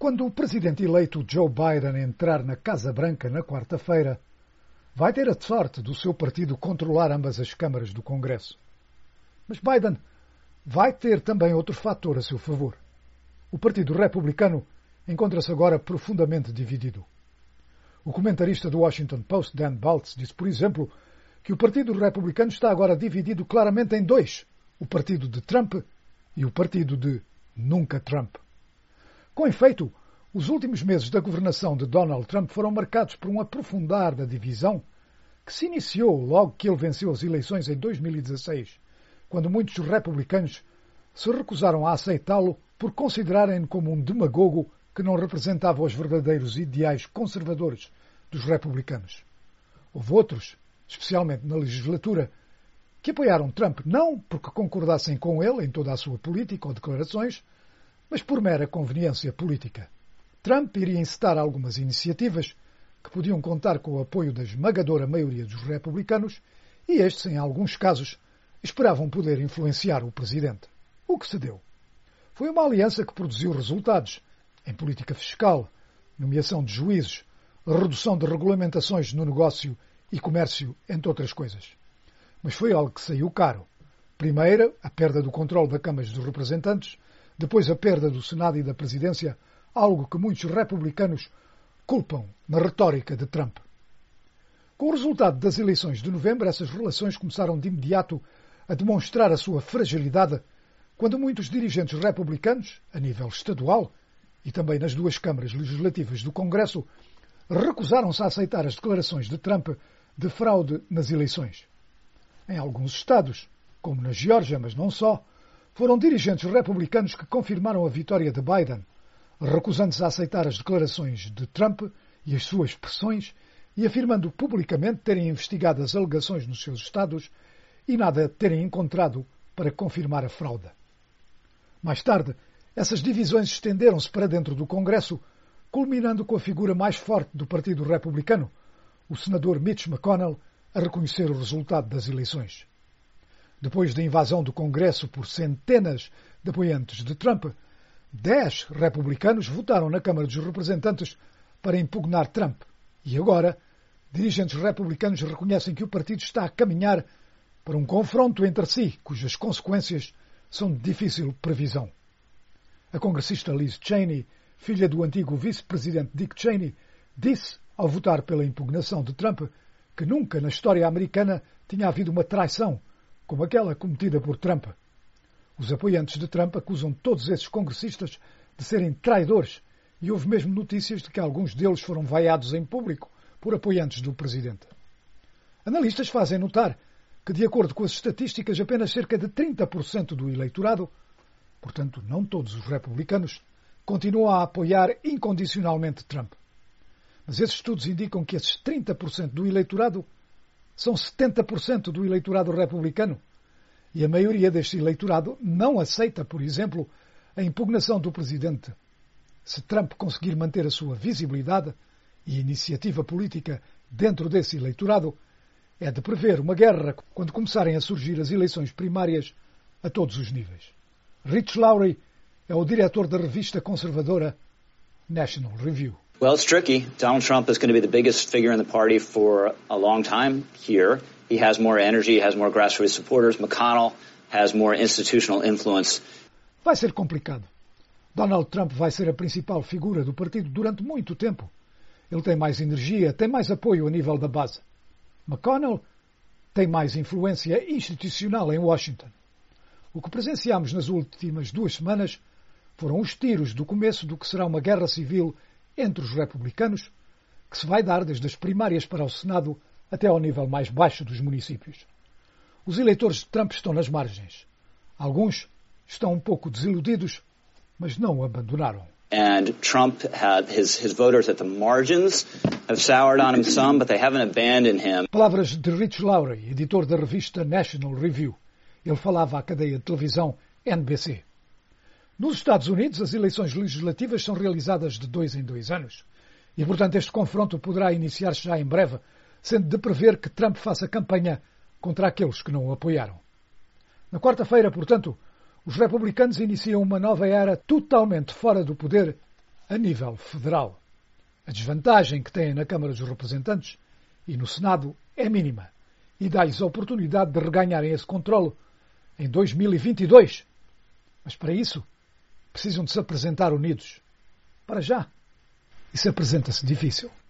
Quando o presidente eleito Joe Biden entrar na Casa Branca na quarta-feira, vai ter a sorte do seu partido controlar ambas as câmaras do Congresso. Mas Biden vai ter também outro fator a seu favor. O Partido Republicano encontra-se agora profundamente dividido. O comentarista do Washington Post, Dan Baltz, disse, por exemplo, que o Partido Republicano está agora dividido claramente em dois: o Partido de Trump e o Partido de Nunca Trump. Com efeito, os últimos meses da governação de Donald Trump foram marcados por um aprofundar da divisão que se iniciou logo que ele venceu as eleições em 2016, quando muitos republicanos se recusaram a aceitá-lo por considerarem-no como um demagogo que não representava os verdadeiros ideais conservadores dos republicanos. Houve outros, especialmente na legislatura, que apoiaram Trump não porque concordassem com ele em toda a sua política ou declarações, mas por mera conveniência política. Trump iria incitar algumas iniciativas que podiam contar com o apoio da esmagadora maioria dos republicanos e estes, em alguns casos, esperavam poder influenciar o presidente. O que se deu? Foi uma aliança que produziu resultados em política fiscal, nomeação de juízes, redução de regulamentações no negócio e comércio, entre outras coisas. Mas foi algo que saiu caro. Primeiro, a perda do controle da Câmara dos Representantes, depois a perda do Senado e da Presidência, algo que muitos republicanos culpam na retórica de Trump. Com o resultado das eleições de novembro, essas relações começaram de imediato a demonstrar a sua fragilidade quando muitos dirigentes republicanos, a nível estadual e também nas duas câmaras legislativas do Congresso, recusaram-se a aceitar as declarações de Trump de fraude nas eleições. Em alguns estados, como na Geórgia, mas não só, foram dirigentes republicanos que confirmaram a vitória de Biden, recusando-se a aceitar as declarações de Trump e as suas pressões e afirmando publicamente terem investigado as alegações nos seus estados e nada terem encontrado para confirmar a fraude. Mais tarde, essas divisões estenderam-se para dentro do Congresso, culminando com a figura mais forte do Partido Republicano, o senador Mitch McConnell, a reconhecer o resultado das eleições. Depois da invasão do Congresso por centenas de apoiantes de Trump, dez republicanos votaram na Câmara dos Representantes para impugnar Trump. E agora, dirigentes republicanos reconhecem que o partido está a caminhar para um confronto entre si, cujas consequências são de difícil previsão. A congressista Liz Cheney, filha do antigo vice-presidente Dick Cheney, disse, ao votar pela impugnação de Trump, que nunca na história americana tinha havido uma traição como aquela cometida por Trump. Os apoiantes de Trump acusam todos esses congressistas de serem traidores e houve mesmo notícias de que alguns deles foram vaiados em público por apoiantes do presidente. Analistas fazem notar que, de acordo com as estatísticas, apenas cerca de 30% do eleitorado, portanto não todos os republicanos, continuam a apoiar incondicionalmente Trump. Mas esses estudos indicam que esses 30% do eleitorado são 70% do eleitorado republicano. E a maioria deste eleitorado não aceita, por exemplo, a impugnação do presidente. Se Trump conseguir manter a sua visibilidade e iniciativa política dentro desse eleitorado, é de prever uma guerra quando começarem a surgir as eleições primárias a todos os níveis. Rich Lowry é o diretor da revista conservadora National Review. Well, it's tricky. Donald Trump is going to be the biggest figure in the party for a long time here. He has more energy, has more grassroots supporters. McConnell has more institutional influence. Vai ser complicado. Donald Trump vai ser a principal figura do partido durante muito tempo. Ele tem mais energia, tem mais apoio a nível da base. McConnell tem mais influência institucional em Washington. O que presenciamos nas últimas duas semanas foram os tiros do começo do que será uma guerra civil entre os republicanos, que se vai dar desde as primárias para o Senado até ao nível mais baixo dos municípios. Os eleitores de Trump estão nas margens. Alguns estão um pouco desiludidos, mas não o abandonaram. And Trump had his, his voters at the margins have soured on him some, but they haven't abandoned him. Palavras de Rich Lowry, editor da revista National Review. Ele falava à cadeia de televisão NBC. Nos Estados Unidos, as eleições legislativas são realizadas de dois em dois anos. E, portanto, este confronto poderá iniciar-se já em breve, sendo de prever que Trump faça campanha contra aqueles que não o apoiaram. Na quarta-feira, portanto, os republicanos iniciam uma nova era totalmente fora do poder a nível federal. A desvantagem que têm na Câmara dos Representantes e no Senado é mínima e dá-lhes a oportunidade de reganharem esse controle em 2022. Mas para isso precisam de se apresentar unidos. Para já. Isso apresenta-se difícil.